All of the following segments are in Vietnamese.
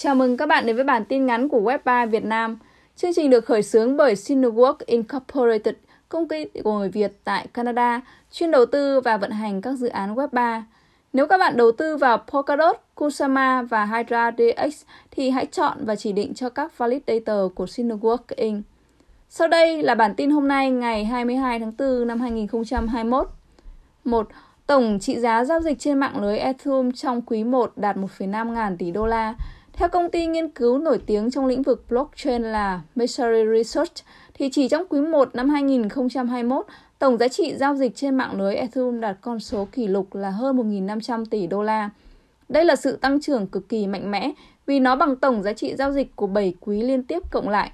Chào mừng các bạn đến với bản tin ngắn của Web3 Việt Nam. Chương trình được khởi xướng bởi Cinework Incorporated, công ty của người Việt tại Canada, chuyên đầu tư và vận hành các dự án Web3. Nếu các bạn đầu tư vào Polkadot, Kusama và Hydra DX thì hãy chọn và chỉ định cho các validator của Cinework Inc. Sau đây là bản tin hôm nay ngày 22 tháng 4 năm 2021. 1. Tổng trị giá giao dịch trên mạng lưới Ethereum trong quý 1 đạt 1,5 ngàn tỷ đô la. Theo công ty nghiên cứu nổi tiếng trong lĩnh vực blockchain là Messari Research, thì chỉ trong quý 1 năm 2021, tổng giá trị giao dịch trên mạng lưới Ethereum đạt con số kỷ lục là hơn 1.500 tỷ đô la. Đây là sự tăng trưởng cực kỳ mạnh mẽ vì nó bằng tổng giá trị giao dịch của 7 quý liên tiếp cộng lại.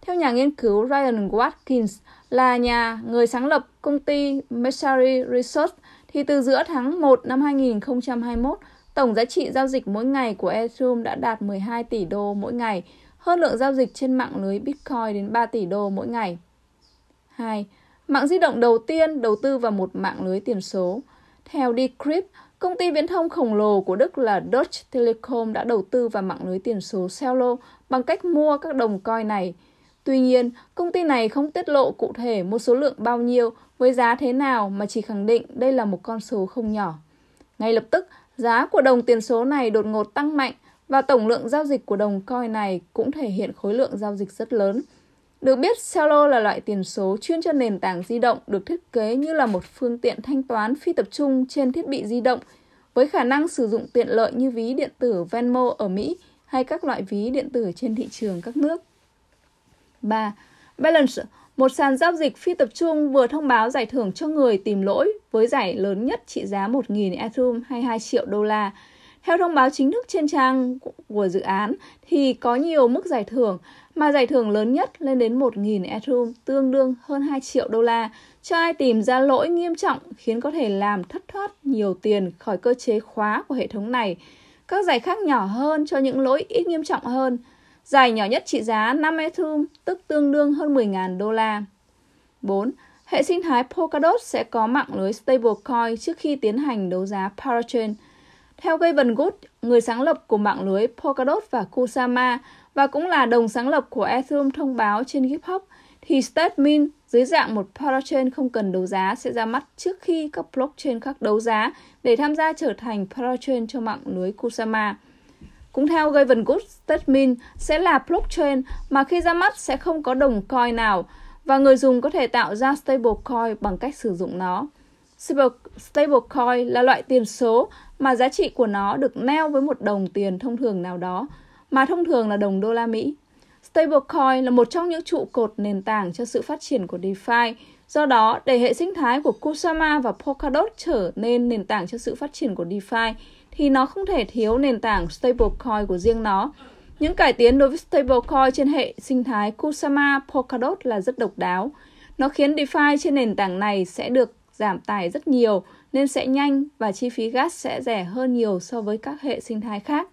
Theo nhà nghiên cứu Ryan Watkins là nhà người sáng lập công ty Messari Research, thì từ giữa tháng 1 năm 2021, tổng giá trị giao dịch mỗi ngày của Ethereum đã đạt 12 tỷ đô mỗi ngày, hơn lượng giao dịch trên mạng lưới Bitcoin đến 3 tỷ đô mỗi ngày. 2. Mạng di động đầu tiên đầu tư vào một mạng lưới tiền số. Theo Decrypt, công ty viễn thông khổng lồ của Đức là Deutsche Telekom đã đầu tư vào mạng lưới tiền số Cello bằng cách mua các đồng coin này. Tuy nhiên, công ty này không tiết lộ cụ thể một số lượng bao nhiêu với giá thế nào mà chỉ khẳng định đây là một con số không nhỏ. Ngay lập tức, giá của đồng tiền số này đột ngột tăng mạnh và tổng lượng giao dịch của đồng coin này cũng thể hiện khối lượng giao dịch rất lớn. Được biết, Celo là loại tiền số chuyên cho nền tảng di động được thiết kế như là một phương tiện thanh toán phi tập trung trên thiết bị di động với khả năng sử dụng tiện lợi như ví điện tử Venmo ở Mỹ hay các loại ví điện tử trên thị trường các nước. 3. Balance, một sàn giao dịch phi tập trung vừa thông báo giải thưởng cho người tìm lỗi với giải lớn nhất trị giá 1.000 Ethereum hay 2 triệu đô la. Theo thông báo chính thức trên trang của dự án, thì có nhiều mức giải thưởng, mà giải thưởng lớn nhất lên đến 1.000 Ethereum tương đương hơn 2 triệu đô la cho ai tìm ra lỗi nghiêm trọng khiến có thể làm thất thoát nhiều tiền khỏi cơ chế khóa của hệ thống này. Các giải khác nhỏ hơn cho những lỗi ít nghiêm trọng hơn – dài nhỏ nhất trị giá 5 Ethereum, tức tương đương hơn 10.000 đô la. 4. Hệ sinh thái Polkadot sẽ có mạng lưới stablecoin trước khi tiến hành đấu giá Parachain. Theo Gavin Good, người sáng lập của mạng lưới Polkadot và Kusama và cũng là đồng sáng lập của Ethereum thông báo trên GitHub, thì Statement dưới dạng một parachain không cần đấu giá sẽ ra mắt trước khi các blockchain khác đấu giá để tham gia trở thành parachain cho mạng lưới Kusama. Cũng theo Gavin Good Statement sẽ là blockchain mà khi ra mắt sẽ không có đồng coin nào và người dùng có thể tạo ra stablecoin bằng cách sử dụng nó. Stablecoin là loại tiền số mà giá trị của nó được neo với một đồng tiền thông thường nào đó, mà thông thường là đồng đô la Mỹ. Stablecoin là một trong những trụ cột nền tảng cho sự phát triển của DeFi. Do đó, để hệ sinh thái của Kusama và Polkadot trở nên nền tảng cho sự phát triển của DeFi, thì nó không thể thiếu nền tảng stablecoin của riêng nó. Những cải tiến đối với stablecoin trên hệ sinh thái Kusama Polkadot là rất độc đáo. Nó khiến DeFi trên nền tảng này sẽ được giảm tải rất nhiều nên sẽ nhanh và chi phí gas sẽ rẻ hơn nhiều so với các hệ sinh thái khác.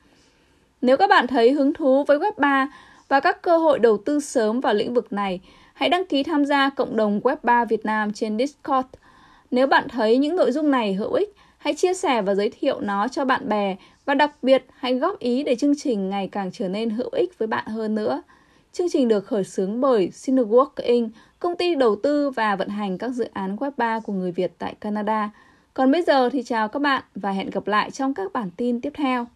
Nếu các bạn thấy hứng thú với Web3 và các cơ hội đầu tư sớm vào lĩnh vực này, hãy đăng ký tham gia cộng đồng Web3 Việt Nam trên Discord. Nếu bạn thấy những nội dung này hữu ích, hãy chia sẻ và giới thiệu nó cho bạn bè và đặc biệt hãy góp ý để chương trình ngày càng trở nên hữu ích với bạn hơn nữa. Chương trình được khởi xướng bởi Cinework Inc., công ty đầu tư và vận hành các dự án Web 3 của người Việt tại Canada. Còn bây giờ thì chào các bạn và hẹn gặp lại trong các bản tin tiếp theo.